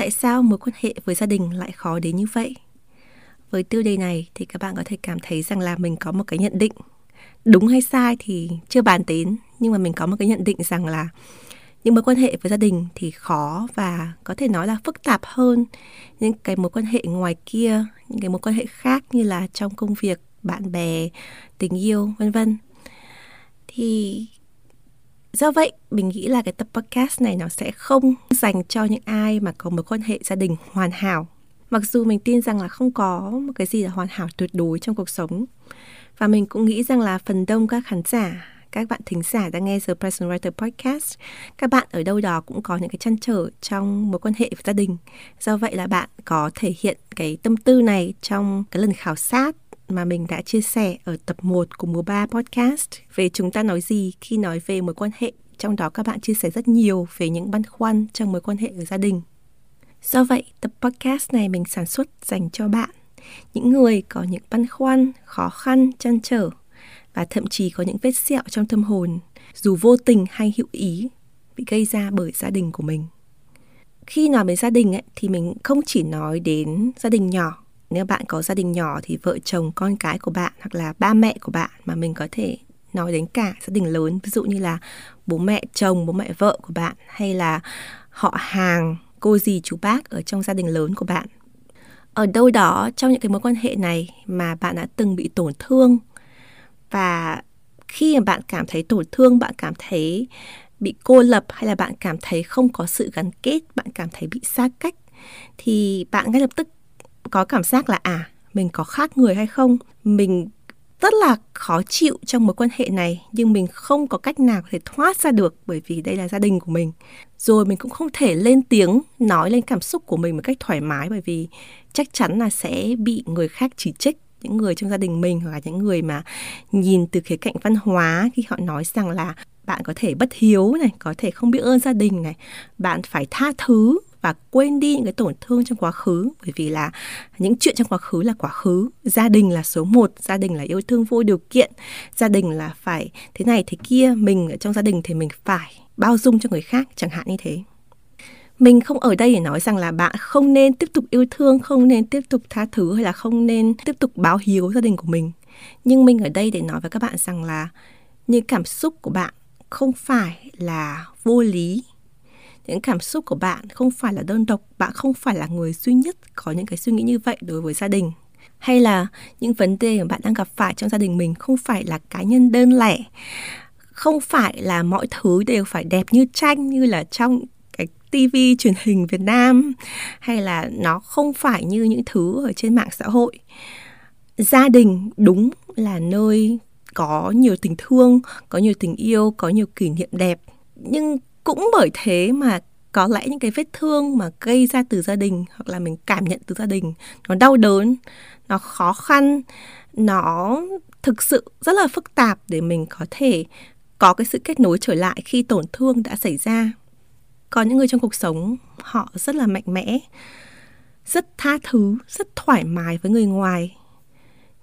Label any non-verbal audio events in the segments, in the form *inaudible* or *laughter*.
Tại sao mối quan hệ với gia đình lại khó đến như vậy? Với tiêu đề này thì các bạn có thể cảm thấy rằng là mình có một cái nhận định. Đúng hay sai thì chưa bàn đến, nhưng mà mình có một cái nhận định rằng là những mối quan hệ với gia đình thì khó và có thể nói là phức tạp hơn những cái mối quan hệ ngoài kia, những cái mối quan hệ khác như là trong công việc, bạn bè, tình yêu, vân vân. Thì Do vậy, mình nghĩ là cái tập podcast này nó sẽ không dành cho những ai mà có mối quan hệ gia đình hoàn hảo. Mặc dù mình tin rằng là không có một cái gì là hoàn hảo tuyệt đối trong cuộc sống. Và mình cũng nghĩ rằng là phần đông các khán giả, các bạn thính giả đang nghe The Present Writer Podcast, các bạn ở đâu đó cũng có những cái chăn trở trong mối quan hệ với gia đình. Do vậy là bạn có thể hiện cái tâm tư này trong cái lần khảo sát mà mình đã chia sẻ ở tập 1 của mùa 3 podcast về chúng ta nói gì khi nói về mối quan hệ. Trong đó các bạn chia sẻ rất nhiều về những băn khoăn trong mối quan hệ ở gia đình. Do vậy, tập podcast này mình sản xuất dành cho bạn, những người có những băn khoăn, khó khăn, chăn trở và thậm chí có những vết sẹo trong tâm hồn, dù vô tình hay hữu ý, bị gây ra bởi gia đình của mình. Khi nói về gia đình ấy, thì mình không chỉ nói đến gia đình nhỏ nếu bạn có gia đình nhỏ thì vợ chồng, con cái của bạn hoặc là ba mẹ của bạn mà mình có thể nói đến cả gia đình lớn. Ví dụ như là bố mẹ chồng, bố mẹ vợ của bạn hay là họ hàng, cô dì, chú bác ở trong gia đình lớn của bạn. Ở đâu đó trong những cái mối quan hệ này mà bạn đã từng bị tổn thương và khi mà bạn cảm thấy tổn thương, bạn cảm thấy bị cô lập hay là bạn cảm thấy không có sự gắn kết, bạn cảm thấy bị xa cách thì bạn ngay lập tức có cảm giác là à mình có khác người hay không? Mình rất là khó chịu trong mối quan hệ này, nhưng mình không có cách nào có thể thoát ra được bởi vì đây là gia đình của mình. Rồi mình cũng không thể lên tiếng, nói lên cảm xúc của mình một cách thoải mái bởi vì chắc chắn là sẽ bị người khác chỉ trích, những người trong gia đình mình hoặc là những người mà nhìn từ khía cạnh văn hóa khi họ nói rằng là bạn có thể bất hiếu này, có thể không biết ơn gia đình này, bạn phải tha thứ và quên đi những cái tổn thương trong quá khứ. Bởi vì là những chuyện trong quá khứ là quá khứ. Gia đình là số một, gia đình là yêu thương vô điều kiện. Gia đình là phải thế này thế kia, mình ở trong gia đình thì mình phải bao dung cho người khác, chẳng hạn như thế. Mình không ở đây để nói rằng là bạn không nên tiếp tục yêu thương, không nên tiếp tục tha thứ hay là không nên tiếp tục báo hiếu gia đình của mình. Nhưng mình ở đây để nói với các bạn rằng là những cảm xúc của bạn không phải là vô lý những cảm xúc của bạn không phải là đơn độc, bạn không phải là người duy nhất có những cái suy nghĩ như vậy đối với gia đình. Hay là những vấn đề mà bạn đang gặp phải trong gia đình mình không phải là cá nhân đơn lẻ, không phải là mọi thứ đều phải đẹp như tranh như là trong cái tivi truyền hình Việt Nam, hay là nó không phải như những thứ ở trên mạng xã hội. Gia đình đúng là nơi có nhiều tình thương, có nhiều tình yêu, có nhiều kỷ niệm đẹp, nhưng cũng bởi thế mà có lẽ những cái vết thương mà gây ra từ gia đình hoặc là mình cảm nhận từ gia đình, nó đau đớn, nó khó khăn, nó thực sự rất là phức tạp để mình có thể có cái sự kết nối trở lại khi tổn thương đã xảy ra. Có những người trong cuộc sống, họ rất là mạnh mẽ, rất tha thứ, rất thoải mái với người ngoài,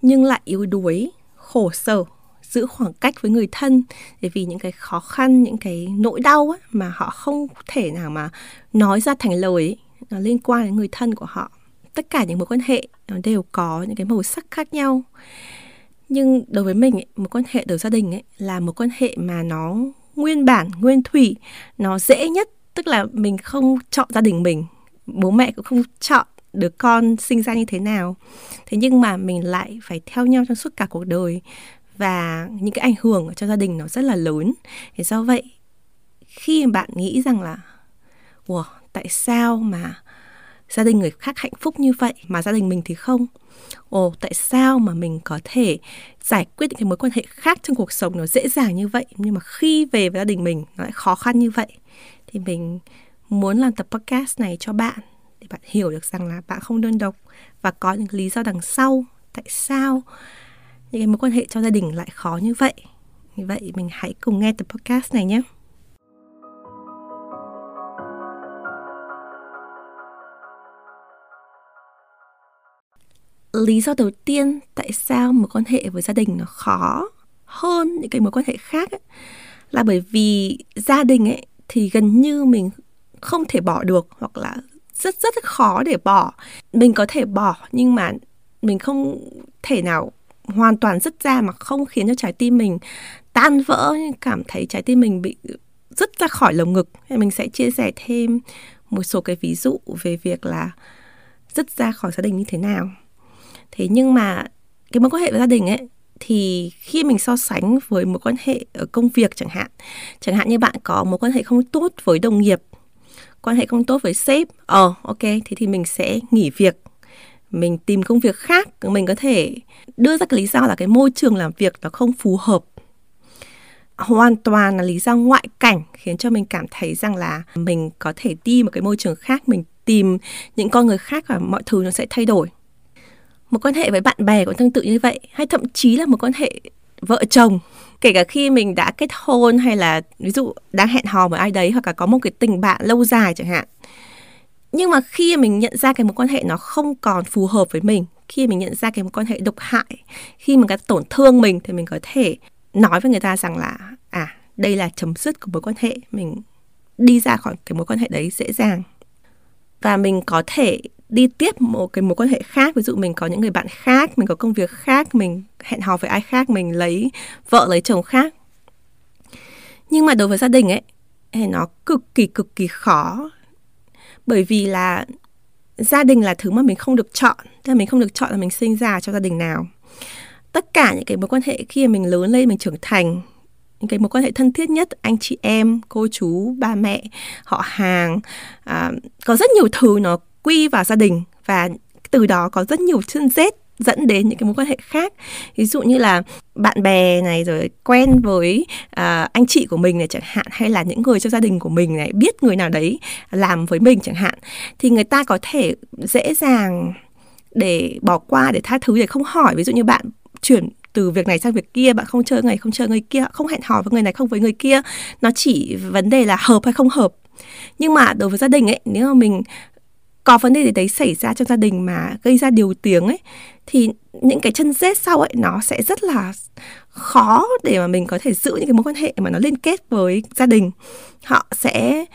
nhưng lại yếu đuối, khổ sở giữ khoảng cách với người thân để vì những cái khó khăn những cái nỗi đau ấy, mà họ không thể nào mà nói ra thành lời ấy, nó liên quan đến người thân của họ. Tất cả những mối quan hệ nó đều có những cái màu sắc khác nhau. Nhưng đối với mình ấy, mối quan hệ đầu gia đình ấy là một quan hệ mà nó nguyên bản nguyên thủy nó dễ nhất. Tức là mình không chọn gia đình mình bố mẹ cũng không chọn đứa con sinh ra như thế nào. Thế nhưng mà mình lại phải theo nhau trong suốt cả cuộc đời và những cái ảnh hưởng cho gia đình nó rất là lớn. Thế do vậy khi bạn nghĩ rằng là wow, tại sao mà gia đình người khác hạnh phúc như vậy mà gia đình mình thì không? Ồ tại sao mà mình có thể giải quyết những cái mối quan hệ khác trong cuộc sống nó dễ dàng như vậy nhưng mà khi về với gia đình mình nó lại khó khăn như vậy? Thì mình muốn làm tập podcast này cho bạn để bạn hiểu được rằng là bạn không đơn độc và có những lý do đằng sau tại sao những cái mối quan hệ trong gia đình lại khó như vậy. Như vậy mình hãy cùng nghe tập podcast này nhé. lý do đầu tiên tại sao mối quan hệ với gia đình nó khó hơn những cái mối quan hệ khác ấy, là bởi vì gia đình ấy thì gần như mình không thể bỏ được hoặc là rất rất khó để bỏ mình có thể bỏ nhưng mà mình không thể nào hoàn toàn dứt ra mà không khiến cho trái tim mình tan vỡ, cảm thấy trái tim mình bị dứt ra khỏi lồng ngực. Mình sẽ chia sẻ thêm một số cái ví dụ về việc là dứt ra khỏi gia đình như thế nào. Thế nhưng mà cái mối quan hệ với gia đình ấy, thì khi mình so sánh với mối quan hệ ở công việc chẳng hạn chẳng hạn như bạn có mối quan hệ không tốt với đồng nghiệp, quan hệ không tốt với sếp ờ ok, thế thì mình sẽ nghỉ việc mình tìm công việc khác, mình có thể đưa ra cái lý do là cái môi trường làm việc nó không phù hợp. Hoàn toàn là lý do ngoại cảnh khiến cho mình cảm thấy rằng là mình có thể đi một cái môi trường khác, mình tìm những con người khác và mọi thứ nó sẽ thay đổi. Một quan hệ với bạn bè cũng tương tự như vậy, hay thậm chí là một quan hệ vợ chồng. Kể cả khi mình đã kết hôn hay là ví dụ đang hẹn hò với ai đấy hoặc là có một cái tình bạn lâu dài chẳng hạn nhưng mà khi mình nhận ra cái mối quan hệ nó không còn phù hợp với mình, khi mình nhận ra cái mối quan hệ độc hại, khi mà cái tổn thương mình thì mình có thể nói với người ta rằng là à đây là chấm dứt của mối quan hệ, mình đi ra khỏi cái mối quan hệ đấy dễ dàng. Và mình có thể đi tiếp một cái mối quan hệ khác, ví dụ mình có những người bạn khác, mình có công việc khác, mình hẹn hò với ai khác, mình lấy vợ, lấy chồng khác. Nhưng mà đối với gia đình ấy, thì nó cực kỳ cực kỳ khó bởi vì là gia đình là thứ mà mình không được chọn tức là mình không được chọn là mình sinh ra cho gia đình nào. Tất cả những cái mối quan hệ khi mà mình lớn lên mình trưởng thành những cái mối quan hệ thân thiết nhất anh chị em cô chú ba mẹ họ hàng à, có rất nhiều thứ nó quy vào gia đình và từ đó có rất nhiều chân rết dẫn đến những cái mối quan hệ khác. Ví dụ như là bạn bè này rồi quen với uh, anh chị của mình này chẳng hạn hay là những người trong gia đình của mình này biết người nào đấy làm với mình chẳng hạn thì người ta có thể dễ dàng để bỏ qua để tha thứ để không hỏi. Ví dụ như bạn chuyển từ việc này sang việc kia bạn không chơi người không chơi người kia không hẹn hò với người này không với người kia. Nó chỉ vấn đề là hợp hay không hợp. Nhưng mà đối với gia đình ấy nếu mà mình có vấn đề gì đấy xảy ra trong gia đình mà gây ra điều tiếng ấy thì những cái chân rết sau ấy nó sẽ rất là khó để mà mình có thể giữ những cái mối quan hệ mà nó liên kết với gia đình. Họ sẽ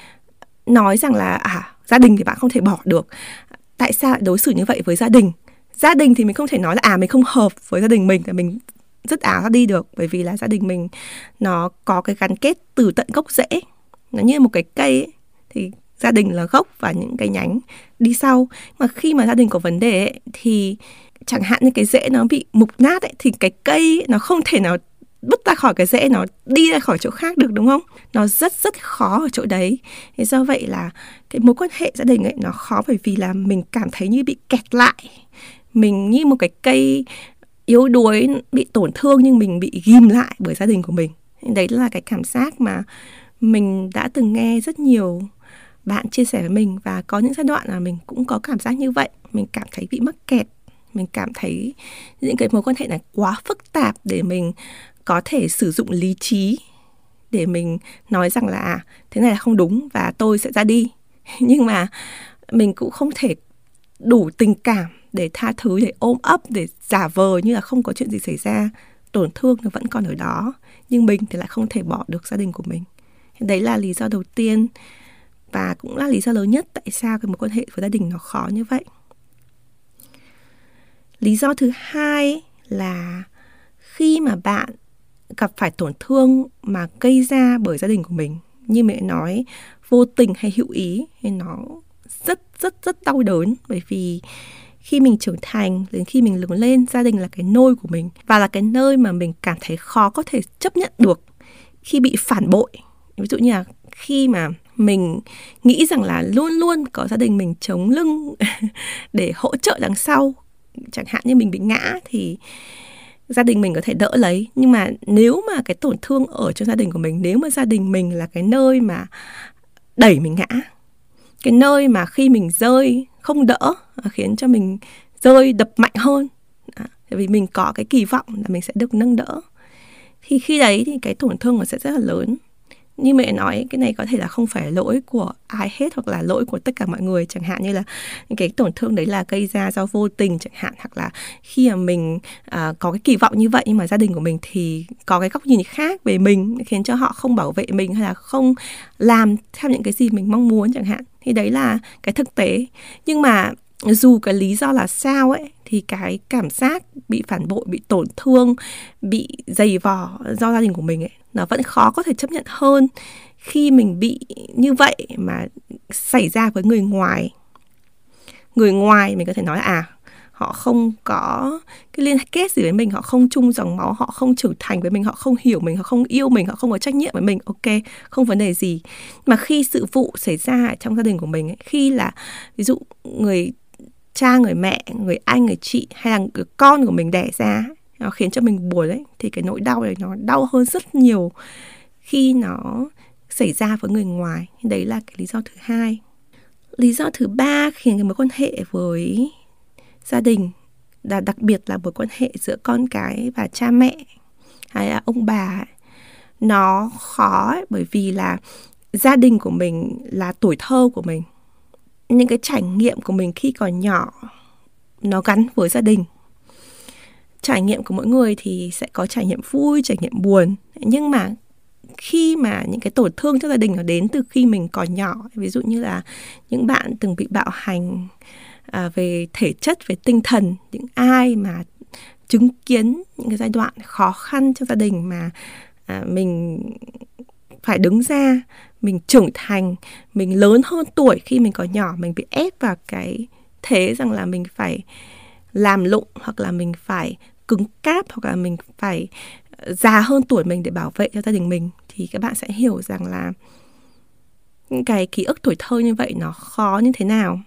nói rằng là à gia đình thì bạn không thể bỏ được. Tại sao lại đối xử như vậy với gia đình? Gia đình thì mình không thể nói là à mình không hợp với gia đình mình thì mình rất áo ra đi được. Bởi vì là gia đình mình nó có cái gắn kết từ tận gốc rễ. Nó như một cái cây ấy, thì gia đình là gốc và những cái nhánh đi sau. Mà khi mà gia đình có vấn đề ấy, thì chẳng hạn như cái rễ nó bị mục nát ấy, thì cái cây ấy, nó không thể nào bứt ra khỏi cái rễ nó đi ra khỏi chỗ khác được đúng không? Nó rất rất khó ở chỗ đấy. Thế do vậy là cái mối quan hệ gia đình ấy nó khó bởi vì là mình cảm thấy như bị kẹt lại. Mình như một cái cây yếu đuối bị tổn thương nhưng mình bị ghim lại bởi gia đình của mình. Đấy là cái cảm giác mà mình đã từng nghe rất nhiều bạn chia sẻ với mình và có những giai đoạn là mình cũng có cảm giác như vậy. Mình cảm thấy bị mắc kẹt mình cảm thấy những cái mối quan hệ này quá phức tạp để mình có thể sử dụng lý trí để mình nói rằng là à, thế này là không đúng và tôi sẽ ra đi. *laughs* Nhưng mà mình cũng không thể đủ tình cảm để tha thứ để ôm ấp để giả vờ như là không có chuyện gì xảy ra. Tổn thương nó vẫn còn ở đó nhưng mình thì lại không thể bỏ được gia đình của mình. Đấy là lý do đầu tiên và cũng là lý do lớn nhất tại sao cái mối quan hệ với gia đình nó khó như vậy. Lý do thứ hai là khi mà bạn gặp phải tổn thương mà gây ra bởi gia đình của mình, như mẹ nói, vô tình hay hữu ý, thì nó rất rất rất đau đớn. Bởi vì khi mình trưởng thành, đến khi mình lớn lên, gia đình là cái nôi của mình và là cái nơi mà mình cảm thấy khó có thể chấp nhận được khi bị phản bội. Ví dụ như là khi mà mình nghĩ rằng là luôn luôn có gia đình mình chống lưng *laughs* để hỗ trợ đằng sau chẳng hạn như mình bị ngã thì gia đình mình có thể đỡ lấy. Nhưng mà nếu mà cái tổn thương ở trong gia đình của mình nếu mà gia đình mình là cái nơi mà đẩy mình ngã cái nơi mà khi mình rơi không đỡ à, khiến cho mình rơi đập mạnh hơn à, tại vì mình có cái kỳ vọng là mình sẽ được nâng đỡ thì khi đấy thì cái tổn thương nó sẽ rất là lớn như mẹ nói cái này có thể là không phải lỗi của ai hết hoặc là lỗi của tất cả mọi người. Chẳng hạn như là những cái tổn thương đấy là gây ra do vô tình chẳng hạn hoặc là khi mà mình uh, có cái kỳ vọng như vậy nhưng mà gia đình của mình thì có cái góc nhìn khác về mình khiến cho họ không bảo vệ mình hay là không làm theo những cái gì mình mong muốn chẳng hạn. Thì đấy là cái thực tế. Nhưng mà dù cái lý do là sao ấy thì cái cảm giác bị phản bội bị tổn thương bị dày vò do gia đình của mình ấy nó vẫn khó có thể chấp nhận hơn khi mình bị như vậy mà xảy ra với người ngoài. Người ngoài mình có thể nói là à họ không có cái liên kết gì với mình họ không chung dòng máu họ không trưởng thành với mình họ không hiểu mình họ không yêu mình họ không có trách nhiệm với mình ok không vấn đề gì. Mà khi sự vụ xảy ra trong gia đình của mình ấy, khi là ví dụ người cha người mẹ người anh người chị hay là người con của mình đẻ ra nó khiến cho mình buồn đấy thì cái nỗi đau này nó đau hơn rất nhiều khi nó xảy ra với người ngoài. Đấy là cái lý do thứ hai. Lý do thứ ba khiến cái mối quan hệ với gia đình là đặc biệt là mối quan hệ giữa con cái và cha mẹ hay là ông bà nó khó ấy, bởi vì là gia đình của mình là tuổi thơ của mình những cái trải nghiệm của mình khi còn nhỏ nó gắn với gia đình. Trải nghiệm của mỗi người thì sẽ có trải nghiệm vui trải nghiệm buồn. Nhưng mà khi mà những cái tổn thương trong gia đình nó đến từ khi mình còn nhỏ ví dụ như là những bạn từng bị bạo hành à, về thể chất về tinh thần những ai mà chứng kiến những cái giai đoạn khó khăn trong gia đình mà à, mình phải đứng ra, mình trưởng thành, mình lớn hơn tuổi khi mình còn nhỏ, mình bị ép vào cái thế rằng là mình phải làm lụng, hoặc là mình phải cứng cáp, hoặc là mình phải già hơn tuổi mình để bảo vệ cho gia đình mình, thì các bạn sẽ hiểu rằng là những cái ký ức tuổi thơ như vậy nó khó như thế nào.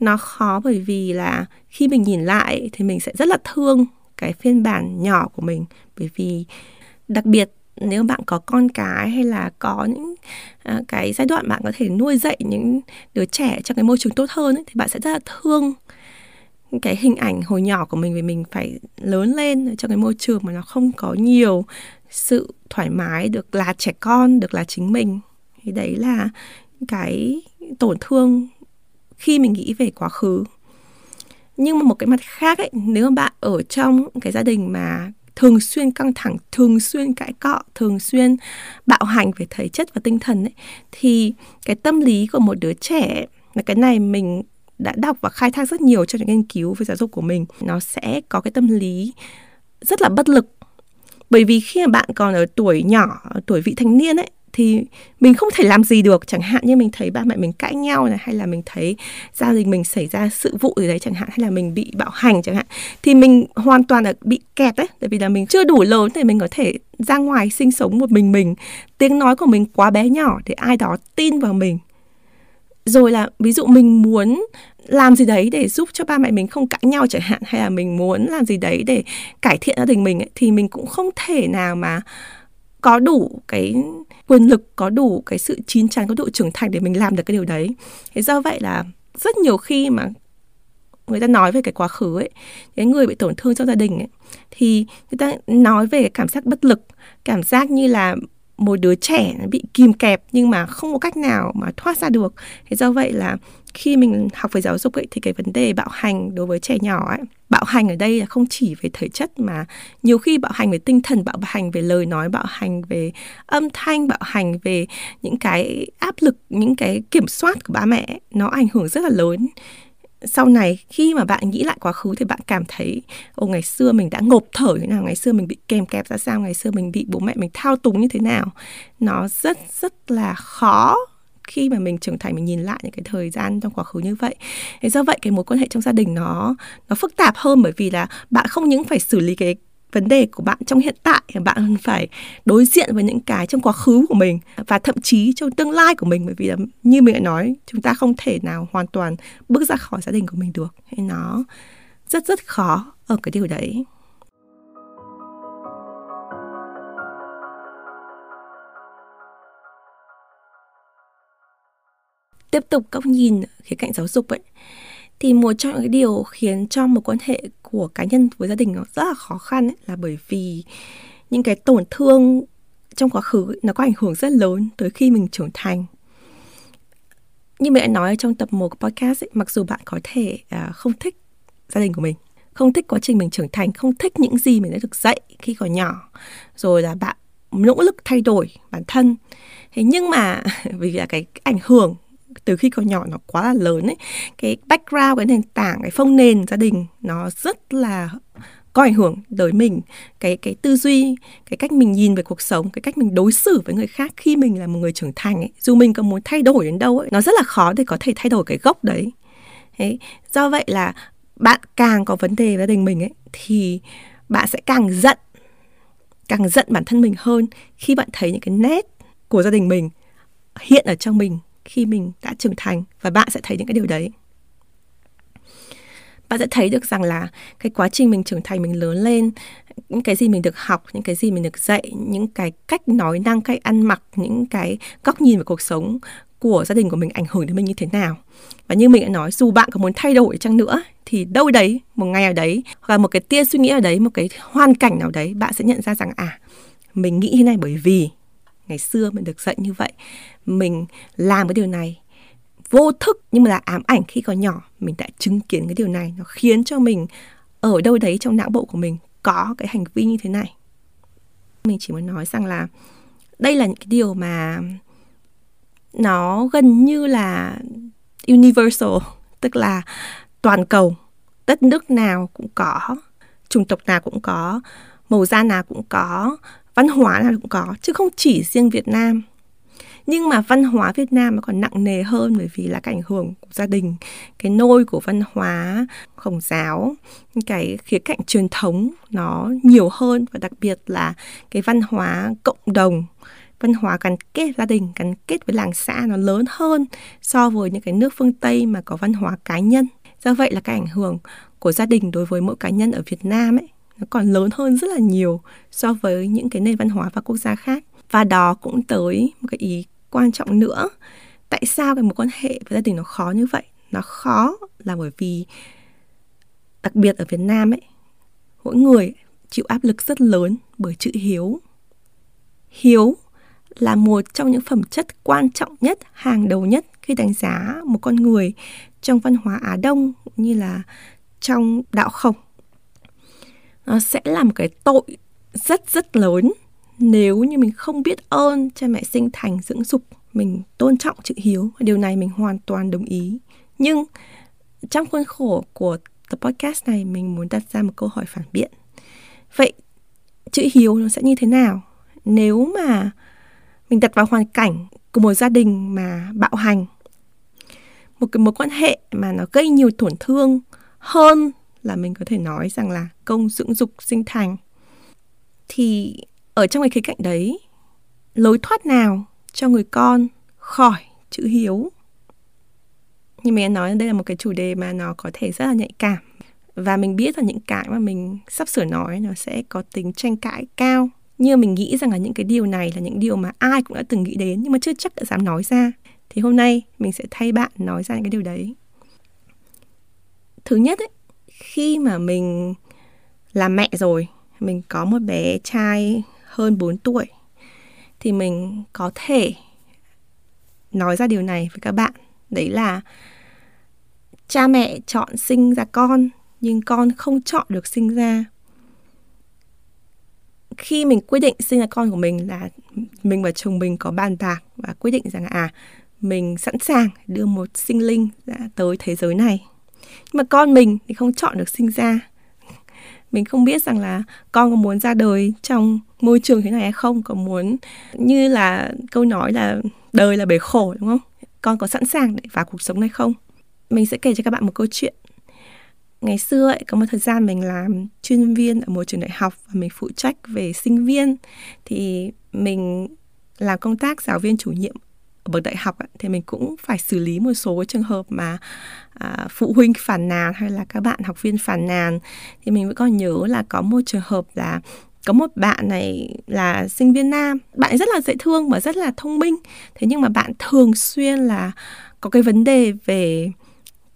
Nó khó bởi vì là khi mình nhìn lại thì mình sẽ rất là thương cái phiên bản nhỏ của mình, bởi vì đặc biệt nếu bạn có con cái hay là có những à, cái giai đoạn bạn có thể nuôi dạy những đứa trẻ trong cái môi trường tốt hơn ấy, thì bạn sẽ rất là thương cái hình ảnh hồi nhỏ của mình vì mình phải lớn lên trong cái môi trường mà nó không có nhiều sự thoải mái được là trẻ con được là chính mình. Thì đấy là cái tổn thương khi mình nghĩ về quá khứ. Nhưng mà một cái mặt khác ấy nếu mà bạn ở trong cái gia đình mà thường xuyên căng thẳng, thường xuyên cãi cọ, thường xuyên bạo hành về thể chất và tinh thần ấy, thì cái tâm lý của một đứa trẻ là cái này mình đã đọc và khai thác rất nhiều trong những nghiên cứu về giáo dục của mình. Nó sẽ có cái tâm lý rất là bất lực. Bởi vì khi mà bạn còn ở tuổi nhỏ, ở tuổi vị thành niên ấy thì mình không thể làm gì được. Chẳng hạn như mình thấy ba mẹ mình cãi nhau này hay là mình thấy gia đình mình xảy ra sự vụ gì đấy chẳng hạn hay là mình bị bạo hành chẳng hạn thì mình hoàn toàn là bị kẹt đấy. Tại vì là mình chưa đủ lớn để mình có thể ra ngoài sinh sống một mình mình. Tiếng nói của mình quá bé nhỏ để ai đó tin vào mình. Rồi là ví dụ mình muốn làm gì đấy để giúp cho ba mẹ mình không cãi nhau chẳng hạn hay là mình muốn làm gì đấy để cải thiện gia đình mình ấy, thì mình cũng không thể nào mà có đủ cái quyền lực, có đủ cái sự chín chắn, có độ trưởng thành để mình làm được cái điều đấy. Thế do vậy là rất nhiều khi mà người ta nói về cái quá khứ ấy, cái người bị tổn thương trong gia đình ấy, thì người ta nói về cái cảm giác bất lực, cảm giác như là một đứa trẻ bị kìm kẹp nhưng mà không có cách nào mà thoát ra được. Thế do vậy là khi mình học về giáo dục ấy, thì cái vấn đề bạo hành đối với trẻ nhỏ ấy, bạo hành ở đây là không chỉ về thể chất mà nhiều khi bạo hành về tinh thần, bạo hành về lời nói, bạo hành về âm thanh, bạo hành về những cái áp lực, những cái kiểm soát của ba mẹ nó ảnh hưởng rất là lớn sau này khi mà bạn nghĩ lại quá khứ thì bạn cảm thấy, ồ, ngày xưa mình đã ngộp thở như nào, ngày xưa mình bị kèm kẹp ra sao, ngày xưa mình bị bố mẹ mình thao túng như thế nào. Nó rất rất là khó khi mà mình trưởng thành, mình nhìn lại những cái thời gian trong quá khứ như vậy. Thế do vậy cái mối quan hệ trong gia đình nó nó phức tạp hơn bởi vì là bạn không những phải xử lý cái vấn đề của bạn trong hiện tại bạn phải đối diện với những cái trong quá khứ của mình và thậm chí trong tương lai của mình. Bởi vì là như mình đã nói, chúng ta không thể nào hoàn toàn bước ra khỏi gia đình của mình được. Hay nó rất rất khó ở cái điều đấy. Tiếp tục góc nhìn khía cạnh giáo dục ấy thì một trong những cái điều khiến cho một quan hệ của cá nhân với gia đình nó rất là khó khăn ấy, là bởi vì những cái tổn thương trong quá khứ nó có ảnh hưởng rất lớn tới khi mình trưởng thành. Như mình đã nói trong tập 1 của podcast ấy, mặc dù bạn có thể uh, không thích gia đình của mình không thích quá trình mình trưởng thành không thích những gì mình đã được dạy khi còn nhỏ rồi là bạn nỗ lực thay đổi bản thân. Thế nhưng mà *laughs* vì là cái ảnh hưởng từ khi còn nhỏ nó quá là lớn ấy cái background cái nền tảng cái phong nền gia đình nó rất là có ảnh hưởng tới mình. Cái cái tư duy cái cách mình nhìn về cuộc sống cái cách mình đối xử với người khác khi mình là một người trưởng thành ấy dù mình có muốn thay đổi đến đâu ấy nó rất là khó để có thể thay đổi cái gốc đấy. Thế, do vậy là bạn càng có vấn đề với gia đình mình ấy thì bạn sẽ càng giận càng giận bản thân mình hơn khi bạn thấy những cái nét của gia đình mình hiện ở trong mình khi mình đã trưởng thành và bạn sẽ thấy những cái điều đấy. Bạn sẽ thấy được rằng là cái quá trình mình trưởng thành, mình lớn lên, những cái gì mình được học, những cái gì mình được dạy, những cái cách nói năng, cách ăn mặc, những cái góc nhìn về cuộc sống của gia đình của mình ảnh hưởng đến mình như thế nào. Và như mình đã nói, dù bạn có muốn thay đổi chăng nữa, thì đâu đấy, một ngày nào đấy, hoặc là một cái tia suy nghĩ nào đấy, một cái hoàn cảnh nào đấy, bạn sẽ nhận ra rằng à mình nghĩ thế này bởi vì ngày xưa mình được dạy như vậy. Mình làm cái điều này vô thức nhưng mà là ám ảnh khi còn nhỏ. Mình đã chứng kiến cái điều này. Nó khiến cho mình ở đâu đấy trong não bộ của mình có cái hành vi như thế này. Mình chỉ muốn nói rằng là đây là những cái điều mà nó gần như là universal, tức là toàn cầu. Đất nước nào cũng có, chủng tộc nào cũng có, màu da nào cũng có văn hóa nào cũng có, chứ không chỉ riêng Việt Nam. Nhưng mà văn hóa Việt Nam nó còn nặng nề hơn bởi vì là cái ảnh hưởng của gia đình, cái nôi của văn hóa khổng giáo, cái khía cạnh truyền thống nó nhiều hơn và đặc biệt là cái văn hóa cộng đồng, văn hóa gắn kết gia đình, gắn kết với làng xã nó lớn hơn so với những cái nước phương tây mà có văn hóa cá nhân. Do vậy là cái ảnh hưởng của gia đình đối với mỗi cá nhân ở việt nam ấy nó còn lớn hơn rất là nhiều so với những cái nền văn hóa và quốc gia khác. Và đó cũng tới một cái ý quan trọng nữa. Tại sao cái mối quan hệ với gia đình nó khó như vậy? Nó khó là bởi vì đặc biệt ở việt nam ấy mỗi người chịu áp lực rất lớn bởi chữ hiếu. Hiếu là một trong những phẩm chất quan trọng nhất, hàng đầu nhất khi đánh giá một con người trong văn hóa Á Đông như là trong đạo khổng. Nó sẽ là một cái tội rất rất lớn nếu như mình không biết ơn cha mẹ sinh thành, dưỡng dục, mình tôn trọng chữ hiếu. Điều này mình hoàn toàn đồng ý. Nhưng trong khuôn khổ của tập podcast này, mình muốn đặt ra một câu hỏi phản biện. Vậy chữ hiếu nó sẽ như thế nào? Nếu mà mình đặt vào hoàn cảnh của một gia đình mà bạo hành, một cái mối quan hệ mà nó gây nhiều tổn thương hơn là mình có thể nói rằng là công dưỡng dục sinh thành. Thì ở trong cái khía cạnh đấy lối thoát nào cho người con khỏi chữ hiếu? Như mình đã nói đây là một cái chủ đề mà nó có thể rất là nhạy cảm. Và mình biết là những cái mà mình sắp sửa nói nó sẽ có tính tranh cãi cao. Như mình nghĩ rằng là những cái điều này là những điều mà ai cũng đã từng nghĩ đến nhưng mà chưa chắc đã dám nói ra. Thì hôm nay mình sẽ thay bạn nói ra những cái điều đấy. Thứ nhất ấy, khi mà mình là mẹ rồi, mình có một bé trai hơn 4 tuổi, thì mình có thể nói ra điều này với các bạn. Đấy là cha mẹ chọn sinh ra con, nhưng con không chọn được sinh ra. Khi mình quyết định sinh ra con của mình là mình và chồng mình có bàn bạc và quyết định rằng à mình sẵn sàng đưa một sinh linh ra tới thế giới này nhưng mà con mình thì không chọn được sinh ra. Mình không biết rằng là con có muốn ra đời trong môi trường thế này hay không có muốn như là câu nói là đời là bể khổ đúng không? Con có sẵn sàng để vào cuộc sống này không? Mình sẽ kể cho các bạn một câu chuyện. Ngày xưa ấy, có một thời gian mình làm chuyên viên ở một trường đại học và mình phụ trách về sinh viên. Thì mình làm công tác giáo viên chủ nhiệm ở bậc đại học thì mình cũng phải xử lý một số trường hợp mà à, phụ huynh phản nàn hay là các bạn học viên phản nàn thì mình vẫn còn nhớ là có một trường hợp là có một bạn này là sinh viên nam bạn ấy rất là dễ thương và rất là thông minh thế nhưng mà bạn thường xuyên là có cái vấn đề về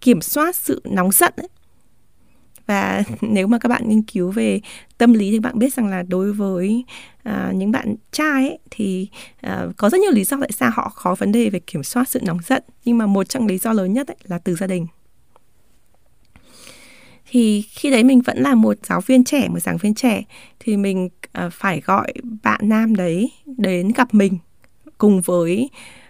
kiểm soát sự nóng giận ấy và *laughs* nếu mà các bạn nghiên cứu về tâm lý thì bạn biết rằng là đối với à, những bạn trai ấy, thì à, có rất nhiều lý do tại sao họ khó vấn đề về kiểm soát sự nóng giận. Nhưng mà một trong lý do lớn nhất ấy là từ gia đình. Thì khi đấy mình vẫn là một giáo viên trẻ một giảng viên trẻ thì mình uh, phải gọi bạn nam đấy đến gặp mình cùng với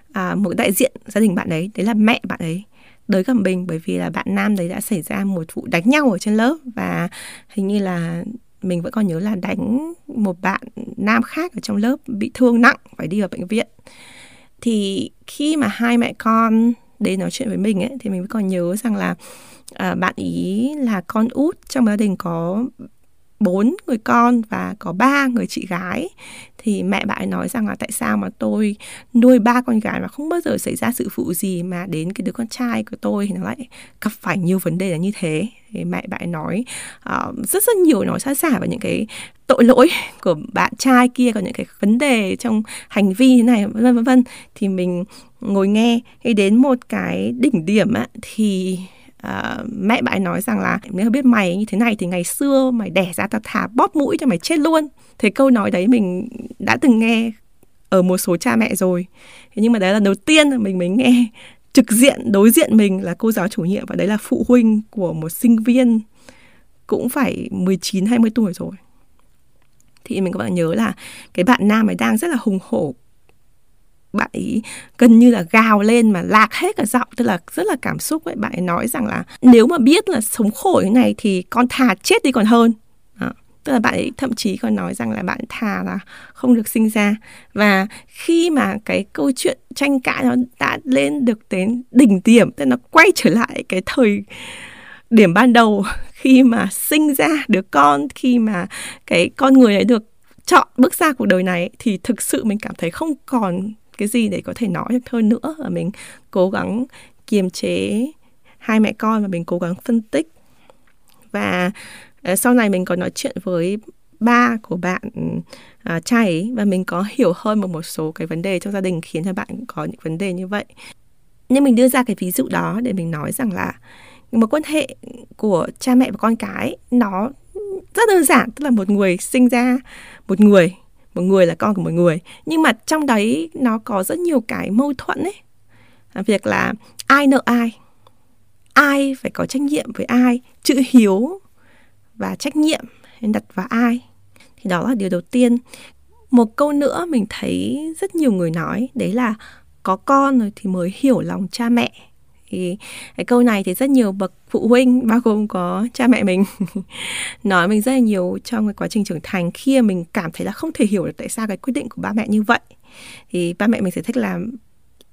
uh, một đại diện gia đình bạn ấy đấy là mẹ bạn ấy đới gặp mình bởi vì là bạn nam đấy đã xảy ra một vụ đánh nhau ở trên lớp và hình như là mình vẫn còn nhớ là đánh một bạn nam khác ở trong lớp bị thương nặng phải đi vào bệnh viện. Thì khi mà hai mẹ con đến nói chuyện với mình ấy thì mình vẫn còn nhớ rằng là à, bạn ý là con út trong gia đình có bốn người con và có ba người chị gái. Thì mẹ bạn nói rằng là tại sao mà tôi nuôi ba con gái mà không bao giờ xảy ra sự phụ gì mà đến cái đứa con trai của tôi thì nó lại gặp phải nhiều vấn đề là như thế. Thì mẹ bạn nói uh, rất rất nhiều nói xa xả và những cái tội lỗi của bạn trai kia có những cái vấn đề trong hành vi thế này vân vân vân. Thì mình ngồi nghe thì đến một cái đỉnh điểm á, thì À, mẹ bạn nói rằng là nếu biết mày như thế này thì ngày xưa mày đẻ ra tao thả bóp mũi cho mày chết luôn thế câu nói đấy mình đã từng nghe ở một số cha mẹ rồi thế nhưng mà đấy là đầu tiên mình mới nghe trực diện, đối diện mình là cô giáo chủ nhiệm và đấy là phụ huynh của một sinh viên cũng phải 19 20 tuổi rồi. Thì mình các bạn nhớ là cái bạn nam ấy đang rất là hùng hổ bạn ấy gần như là gào lên mà lạc hết cả giọng. Tức là rất là cảm xúc ấy. Bạn ấy nói rằng là nếu mà biết là sống khổ như này thì con thà chết đi còn hơn. Đó. tức là bạn ấy thậm chí còn nói rằng là bạn thà là không được sinh ra. Và khi mà cái câu chuyện tranh cãi nó đã lên được đến đỉnh điểm, tức nó quay trở lại cái thời điểm ban đầu *laughs* khi mà sinh ra đứa con, khi mà cái con người ấy được chọn bước ra cuộc đời này, thì thực sự mình cảm thấy không còn cái gì để có thể nói được hơn nữa. Và mình cố gắng kiềm chế hai mẹ con và mình cố gắng phân tích. Và uh, sau này mình có nói chuyện với ba của bạn uh, trai ấy và mình có hiểu hơn một một số cái vấn đề trong gia đình khiến cho bạn có những vấn đề như vậy. Nhưng mình đưa ra cái ví dụ đó để mình nói rằng là một quan hệ của cha mẹ và con cái nó rất đơn giản tức là một người sinh ra một người một người là con của một người. Nhưng mà trong đấy nó có rất nhiều cái mâu thuẫn ấy. À, việc là ai nợ ai? Ai phải có trách nhiệm với ai? Chữ hiếu và trách nhiệm đặt vào ai? Thì đó là điều đầu tiên. Một câu nữa mình thấy rất nhiều người nói, đấy là có con rồi thì mới hiểu lòng cha mẹ thì cái câu này thì rất nhiều bậc phụ huynh bao gồm có cha mẹ mình *laughs* nói mình rất là nhiều trong cái quá trình trưởng thành khi mà mình cảm thấy là không thể hiểu được tại sao cái quyết định của ba mẹ như vậy. Thì ba mẹ mình sẽ thích làm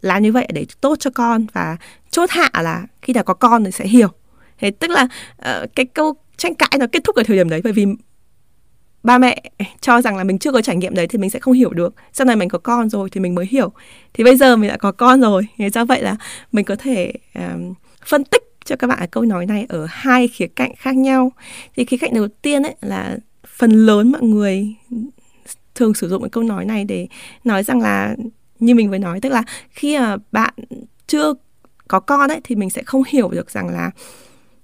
làm như vậy để tốt cho con và chốt hạ là khi nào có con thì sẽ hiểu. Thế tức là uh, cái câu tranh cãi nó kết thúc ở thời điểm đấy bởi vì ba mẹ cho rằng là mình chưa có trải nghiệm đấy thì mình sẽ không hiểu được. Sau này mình có con rồi thì mình mới hiểu. Thì bây giờ mình đã có con rồi. Thì do vậy là mình có thể um, phân tích cho các bạn câu nói này ở hai khía cạnh khác nhau. Thì khía cạnh đầu tiên ấy là phần lớn mọi người thường sử dụng cái câu nói này để nói rằng là như mình vừa nói tức là khi mà bạn chưa có con ấy thì mình sẽ không hiểu được rằng là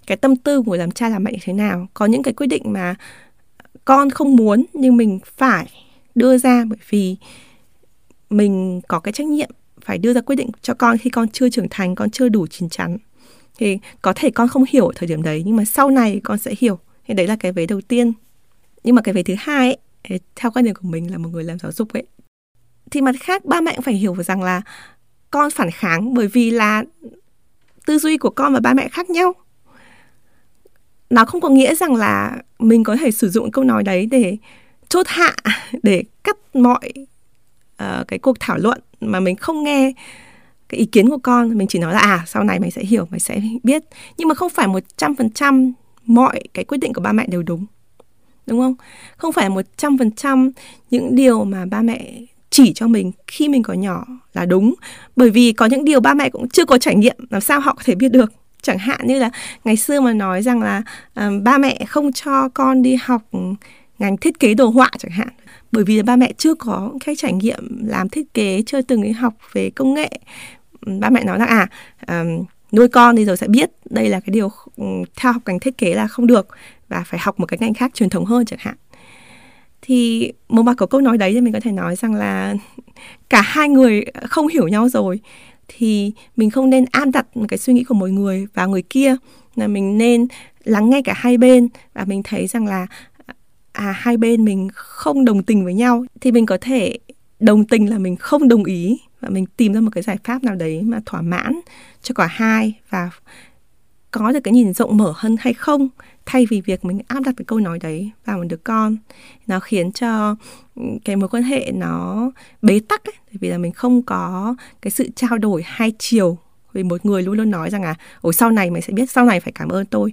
cái tâm tư của làm cha làm mẹ như thế nào. Có những cái quyết định mà con không muốn nhưng mình phải đưa ra bởi vì mình có cái trách nhiệm phải đưa ra quyết định cho con khi con chưa trưởng thành con chưa đủ chín chắn. Thì có thể con không hiểu ở thời điểm đấy nhưng mà sau này con sẽ hiểu. Thì đấy là cái vế đầu tiên. Nhưng mà cái vế thứ hai ấy, theo quan điểm của mình là một người làm giáo dục ấy. Thì mặt khác ba mẹ cũng phải hiểu rằng là con phản kháng bởi vì là tư duy của con và ba mẹ khác nhau nó không có nghĩa rằng là mình có thể sử dụng câu nói đấy để chốt hạ *laughs* để cắt mọi uh, cái cuộc thảo luận mà mình không nghe cái ý kiến của con. Mình chỉ nói là à sau này mày sẽ hiểu mày sẽ biết. Nhưng mà không phải một trăm phần trăm mọi cái quyết định của ba mẹ đều đúng đúng không? Không phải một trăm phần trăm những điều mà ba mẹ chỉ cho mình khi mình còn nhỏ là đúng. Bởi vì có những điều ba mẹ cũng chưa có trải nghiệm làm sao họ có thể biết được? Chẳng hạn như là ngày xưa mà nói rằng là uh, ba mẹ không cho con đi học ngành thiết kế đồ họa chẳng hạn. Bởi vì là ba mẹ chưa có cái trải nghiệm làm thiết kế chưa từng đi học về công nghệ. Ừ, ba mẹ nói là à um, nuôi con thì rồi sẽ biết đây là cái điều ừ, theo học ngành thiết kế là không được và phải học một cái ngành khác truyền thống hơn chẳng hạn. Thì một mặt của câu nói đấy thì mình có thể nói rằng là cả hai người không hiểu nhau rồi thì mình không nên áp đặt một cái suy nghĩ của mỗi người vào người kia, là mình nên lắng nghe cả hai bên và mình thấy rằng là à hai bên mình không đồng tình với nhau thì mình có thể đồng tình là mình không đồng ý và mình tìm ra một cái giải pháp nào đấy mà thỏa mãn cho cả hai và có được cái nhìn rộng mở hơn hay không thay vì việc mình áp đặt cái câu nói đấy vào một đứa con, nó khiến cho ừ, cái mối quan hệ nó bế tắc ấy. Vì là mình không có cái sự trao đổi hai chiều vì một người luôn luôn nói rằng là ồ sau này mày sẽ biết, sau này phải cảm ơn tôi.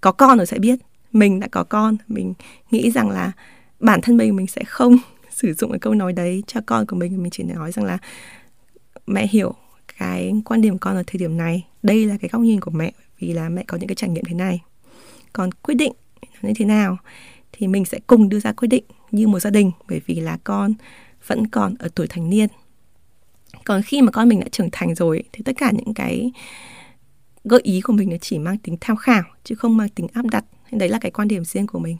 Có con rồi sẽ biết, mình đã có con, mình nghĩ rằng là bản thân mình mình sẽ không *laughs* sử dụng cái câu nói đấy cho con của mình. Mình chỉ nói rằng là, mẹ hiểu cái quan điểm con ở thời điểm này, đây là cái góc nhìn của mẹ, vì là mẹ có những cái trải nghiệm thế này còn quyết định như thế nào, thì mình sẽ cùng đưa ra quyết định như một gia đình, bởi vì là con vẫn còn ở tuổi thành niên. Còn khi mà con mình đã trưởng thành rồi, thì tất cả những cái gợi ý của mình nó chỉ mang tính tham khảo, chứ không mang tính áp đặt. Đấy là cái quan điểm riêng của mình.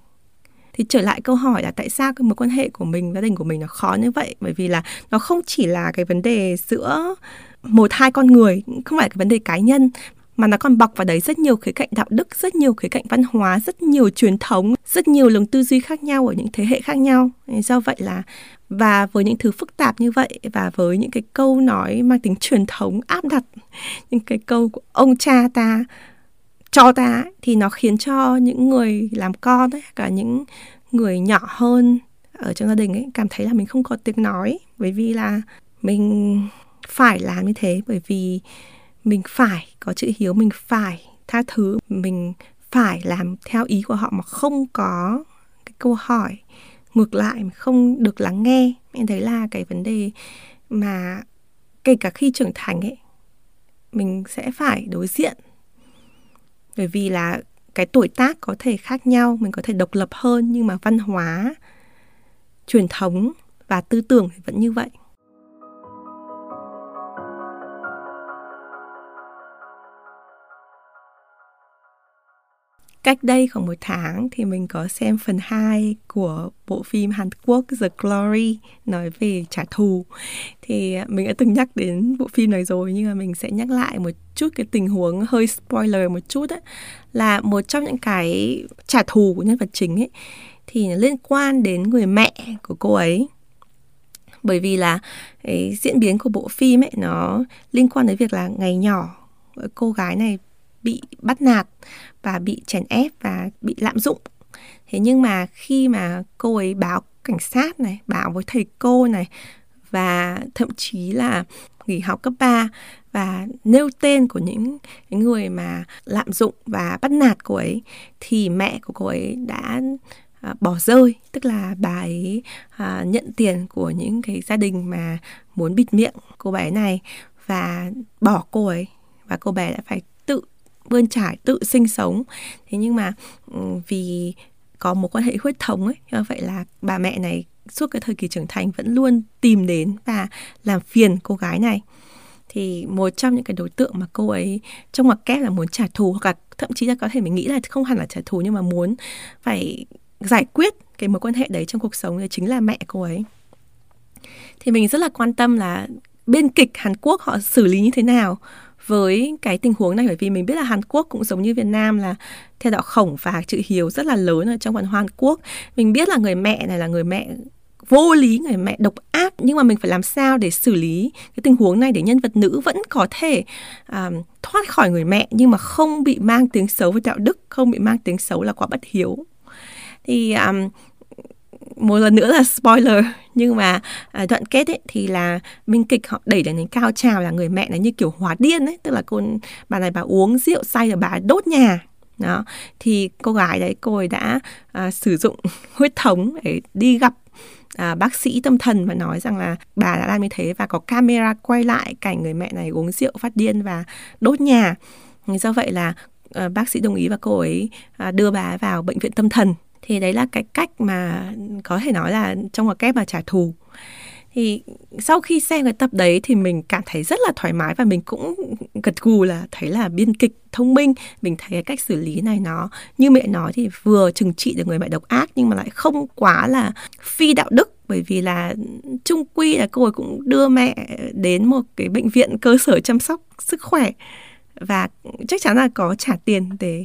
Thì trở lại câu hỏi là tại sao cái mối quan hệ của mình, gia đình của mình nó khó như vậy? Bởi vì là nó không chỉ là cái vấn đề giữa một hai con người, không phải cái vấn đề cá nhân mà nó còn bọc vào đấy rất nhiều khía cạnh đạo đức, rất nhiều khía cạnh văn hóa, rất nhiều truyền thống, rất nhiều lường tư duy khác nhau ở những thế hệ khác nhau. Do vậy là và với những thứ phức tạp như vậy và với những cái câu nói mang tính truyền thống áp đặt những cái câu của ông cha ta cho ta thì nó khiến cho những người làm con ấy, cả những người nhỏ hơn ở trong gia đình ấy cảm thấy là mình không có tiếng nói bởi vì là mình phải làm như thế bởi vì mình phải, có chữ hiếu mình phải, tha thứ mình phải làm theo ý của họ mà không có cái câu hỏi. Ngược lại không được lắng nghe. Em thấy là cái vấn đề mà kể cả khi trưởng thành ấy, mình sẽ phải đối diện. Bởi vì là cái tuổi tác có thể khác nhau, mình có thể độc lập hơn nhưng mà văn hóa, truyền thống và tư tưởng thì vẫn như vậy. Cách đây khoảng một tháng thì mình có xem phần 2 của bộ phim Hàn Quốc The Glory nói về trả thù. Thì à, mình đã từng nhắc đến bộ phim này rồi nhưng mà mình sẽ nhắc lại một chút cái tình huống hơi spoiler một chút ấy là một trong những cái trả thù của nhân vật chính ấy, thì nó liên quan đến người mẹ của cô ấy bởi vì là cái diễn biến của bộ phim ấy, nó liên quan đến việc là ngày nhỏ, cô gái này bị bắt nạt và bị chèn ép và bị lạm dụng. Thế nhưng mà khi mà cô ấy báo cảnh sát này báo với thầy cô này và thậm chí là nghỉ học cấp 3 và nêu tên của những người mà lạm dụng và bắt nạt cô ấy thì mẹ của cô ấy đã à, bỏ rơi. Tức là bà ấy à, nhận tiền của những cái gia đình mà muốn bịt miệng cô bé này và bỏ cô ấy. Và cô bé đã phải bươn trải tự sinh sống. Thế nhưng mà ừ, vì có mối quan hệ huyết thống ấy, do vậy là bà mẹ này suốt cái thời kỳ trưởng thành vẫn luôn tìm đến và làm phiền cô gái này. Thì một trong những cái đối tượng mà cô ấy trong ngoặc kép là muốn trả thù, hoặc là thậm chí là có thể mình nghĩ là không hẳn là trả thù, nhưng mà muốn phải giải quyết cái mối quan hệ đấy trong cuộc sống, đấy chính là mẹ cô ấy. Thì mình rất là quan tâm là bên kịch Hàn Quốc họ xử lý như thế nào với cái tình huống này bởi vì mình biết là Hàn Quốc cũng giống như Việt Nam là theo đạo khổng và chữ hiếu rất là lớn ở trong văn hóa Hàn Quốc. Mình biết là người mẹ này là người mẹ vô lý người mẹ độc ác nhưng mà mình phải làm sao để xử lý cái tình huống này để nhân vật nữ vẫn có thể um, thoát khỏi người mẹ nhưng mà không bị mang tiếng xấu với đạo đức không bị mang tiếng xấu là quá bất hiếu thì um, một lần nữa là spoiler. Nhưng mà à, đoạn kết ấy thì là minh kịch họ đẩy đến đến cao trào là người mẹ này như kiểu hóa điên ấy. Tức là cô bà này bà uống rượu say rồi bà đốt nhà. Đó. Thì cô gái đấy cô ấy đã à, sử dụng *laughs* huyết thống để đi gặp à, bác sĩ tâm thần và nói rằng là bà đã làm như thế và có camera quay lại cảnh người mẹ này uống rượu phát điên và đốt nhà. Do vậy là à, bác sĩ đồng ý và cô ấy à, đưa bà vào bệnh viện tâm thần thì đấy là cái cách mà có thể nói là trong một kép mà trả thù. Thì sau khi xem cái tập đấy thì mình cảm thấy rất là thoải mái và mình cũng gật gù là thấy là biên kịch thông minh. Mình thấy cái cách xử lý này nó, như mẹ nói thì vừa trừng trị được người mẹ độc ác nhưng mà lại không quá là phi đạo đức. Bởi vì là trung quy là cô ấy cũng đưa mẹ đến một cái bệnh viện cơ sở chăm sóc sức khỏe và chắc chắn là có trả tiền để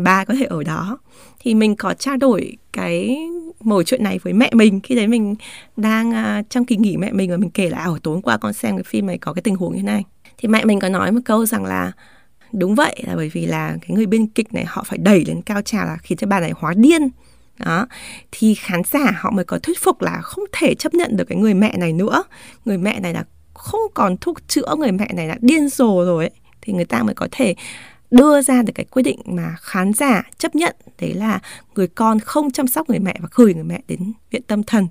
bà có thể ở đó. Thì mình có trao đổi cái mẩu chuyện này với mẹ mình. Khi đấy mình đang à, trong kỳ nghỉ mẹ mình và mình kể là ở tối qua con xem cái phim này có cái tình huống như này. Thì mẹ mình có nói một câu rằng là, đúng vậy, là bởi vì là cái người biên kịch này họ phải đẩy lên cao trào là khiến cho bà này hóa điên. Đó. Thì khán giả họ mới có thuyết phục là không thể chấp nhận được cái người mẹ này nữa. Người mẹ này là không còn thuốc chữa, người mẹ này là điên rồ rồi ấy thì người ta mới có thể đưa ra được cái quyết định mà khán giả chấp nhận đấy là người con không chăm sóc người mẹ và gửi người mẹ đến viện tâm thần.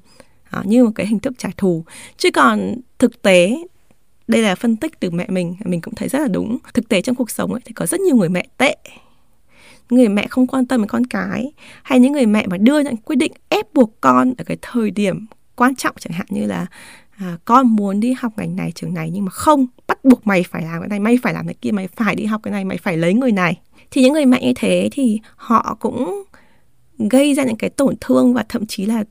Đó, như một cái hình thức trả thù. Chứ còn thực tế đây là phân tích từ mẹ mình mình cũng thấy rất là đúng. Thực tế trong cuộc sống ấy, thì có rất nhiều người mẹ tệ. Người mẹ không quan tâm đến con cái hay những người mẹ mà đưa những quyết định ép buộc con ở cái thời điểm quan trọng chẳng hạn như là à, con muốn đi học ngành này trường này nhưng mà không bắt buộc mày phải làm cái này mày phải làm cái kia mày phải đi học cái này mày phải lấy người này. Thì những người mẹ như thế thì họ cũng gây ra những cái tổn thương và thậm chí là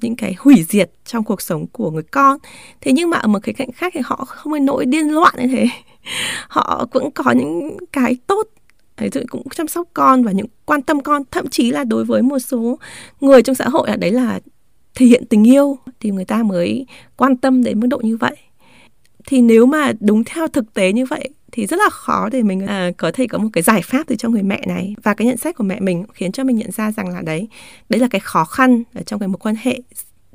những cái hủy diệt trong cuộc sống của người con. Thế nhưng mà ở một cái cạnh khác thì họ không phải nỗi điên loạn như thế. *laughs* Họ cũng có những cái tốt ví dụ cũng chăm sóc con và những quan tâm con. Thậm chí là đối với một số người trong xã hội là đấy là thể hiện tình yêu thì người ta mới quan tâm đến mức độ như vậy. Thì nếu mà đúng theo thực tế như vậy thì rất là khó để mình à, có thể có một cái giải pháp từ cho người mẹ này. Và cái nhận xét của mẹ mình khiến cho mình nhận ra rằng là đấy đấy là cái khó khăn ở trong cái mối quan hệ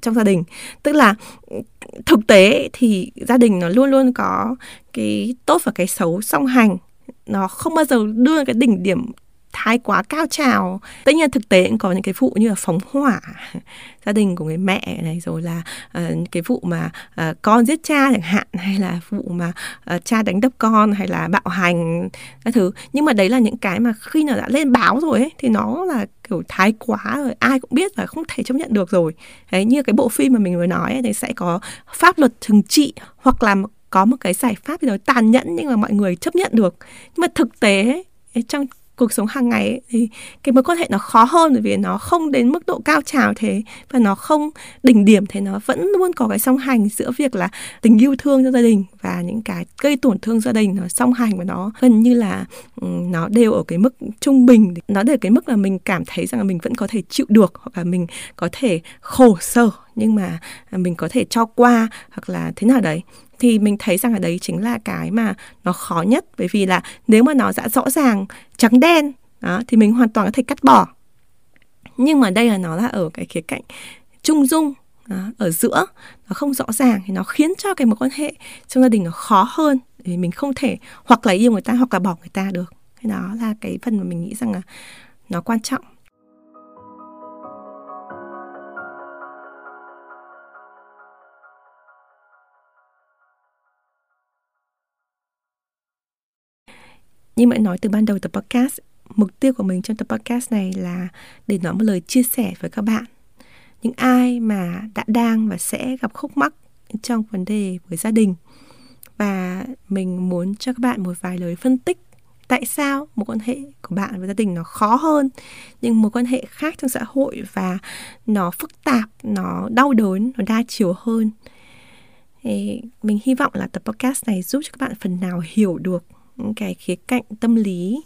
trong gia đình. Tức là ừ, thực tế thì gia đình nó luôn luôn có cái tốt và cái xấu song hành. Nó không bao giờ đưa cái đỉnh điểm thái quá cao trào. Tất nhiên thực tế cũng có những cái vụ như là phóng hỏa *laughs* gia đình của người mẹ này rồi là uh, cái vụ mà uh, con giết cha chẳng hạn hay là vụ mà uh, cha đánh đập con hay là bạo hành các thứ. Nhưng mà đấy là những cái mà khi nào đã lên báo rồi ấy thì nó là kiểu thái quá rồi ai cũng biết và không thể chấp nhận được rồi. Đấy như cái bộ phim mà mình vừa nói ấy, thì sẽ có pháp luật trừng trị hoặc là có một cái giải pháp gì đó tàn nhẫn nhưng mà mọi người chấp nhận được. Nhưng mà thực tế ấy, trong cuộc sống hàng ngày ấy, thì cái mối quan hệ nó khó hơn bởi vì nó không đến mức độ cao trào thế và nó không đỉnh điểm thế nó vẫn luôn có cái song hành giữa việc là tình yêu thương cho gia đình và những cái gây tổn thương gia đình. Nó song hành và nó gần như là ừ, nó đều ở cái mức trung bình. Nó đều cái mức là mình cảm thấy rằng là mình vẫn có thể chịu được hoặc là mình có thể khổ sở nhưng mà à, mình có thể cho qua hoặc là thế nào đấy. Thì mình thấy rằng là đấy chính là cái mà nó khó nhất. Bởi vì là nếu mà nó đã rõ ràng trắng đen đó, thì mình hoàn toàn có thể cắt bỏ. Nhưng mà đây là nó là ở cái khía cạnh trung dung đó, ở giữa. Nó không rõ ràng thì nó khiến cho cái mối quan hệ trong gia đình nó khó hơn. Vì mình không thể hoặc là yêu người ta hoặc là bỏ người ta được. Cái đó là cái phần mà mình nghĩ rằng là nó quan trọng. Như mà nói từ ban đầu tập podcast, mục tiêu của mình trong tập podcast này là để nói một lời chia sẻ với các bạn. Những ai mà đã đang và sẽ gặp khúc mắc trong vấn đề với gia đình. Và mình muốn cho các bạn một vài lời phân tích tại sao một quan hệ của bạn với gia đình nó khó hơn nhưng một quan hệ khác trong xã hội và nó phức tạp nó đau đớn nó đa chiều hơn thì mình hy vọng là tập podcast này giúp cho các bạn phần nào hiểu được cái khía cạnh tâm lý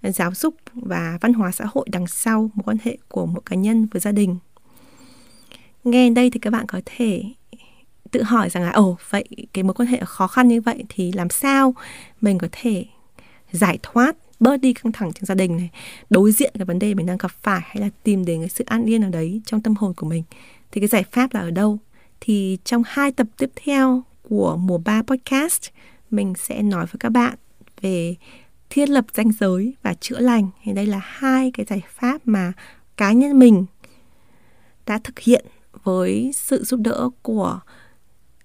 à, giáo dục và văn hóa xã hội đằng sau mối quan hệ của một cá nhân với gia đình. Nghe đây thì các bạn có thể tự hỏi rằng là, ồ, vậy cái mối quan hệ khó khăn như vậy thì làm sao mình có thể giải thoát, bớt đi căng thẳng trong gia đình này, đối diện cái vấn đề mình đang gặp phải hay là tìm đến cái sự an yên nào đấy trong tâm hồn của mình? Thì cái giải pháp là ở đâu? Thì trong hai tập tiếp theo của mùa 3 podcast, mình sẽ nói với các bạn về thiết lập ranh giới và chữa lành. Thì đây là hai cái giải pháp mà cá nhân mình đã thực hiện với sự giúp đỡ của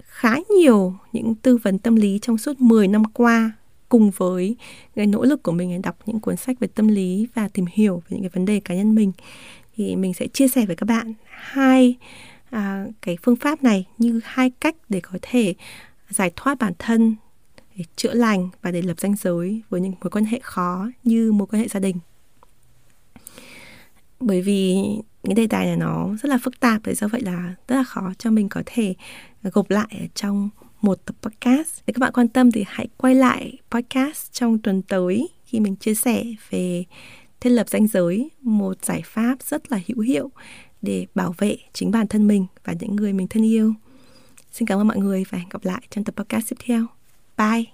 khá nhiều những tư vấn tâm lý trong suốt 10 năm qua cùng với cái nỗ lực của mình để đọc những cuốn sách về tâm lý và tìm hiểu về những cái vấn đề cá nhân mình. Thì mình sẽ chia sẻ với các bạn hai à, cái phương pháp này như hai cách để có thể giải thoát bản thân để chữa lành và để lập ranh giới với những mối quan hệ khó như mối quan hệ gia đình. Bởi vì những đề tài này nó rất là phức tạp để do vậy là rất là khó cho mình có thể gộp lại ở trong một tập podcast. Nếu các bạn quan tâm thì hãy quay lại podcast trong tuần tới khi mình chia sẻ về thiết lập ranh giới, một giải pháp rất là hữu hiệu để bảo vệ chính bản thân mình và những người mình thân yêu. Xin cảm ơn mọi người và hẹn gặp lại trong tập podcast tiếp theo. Bye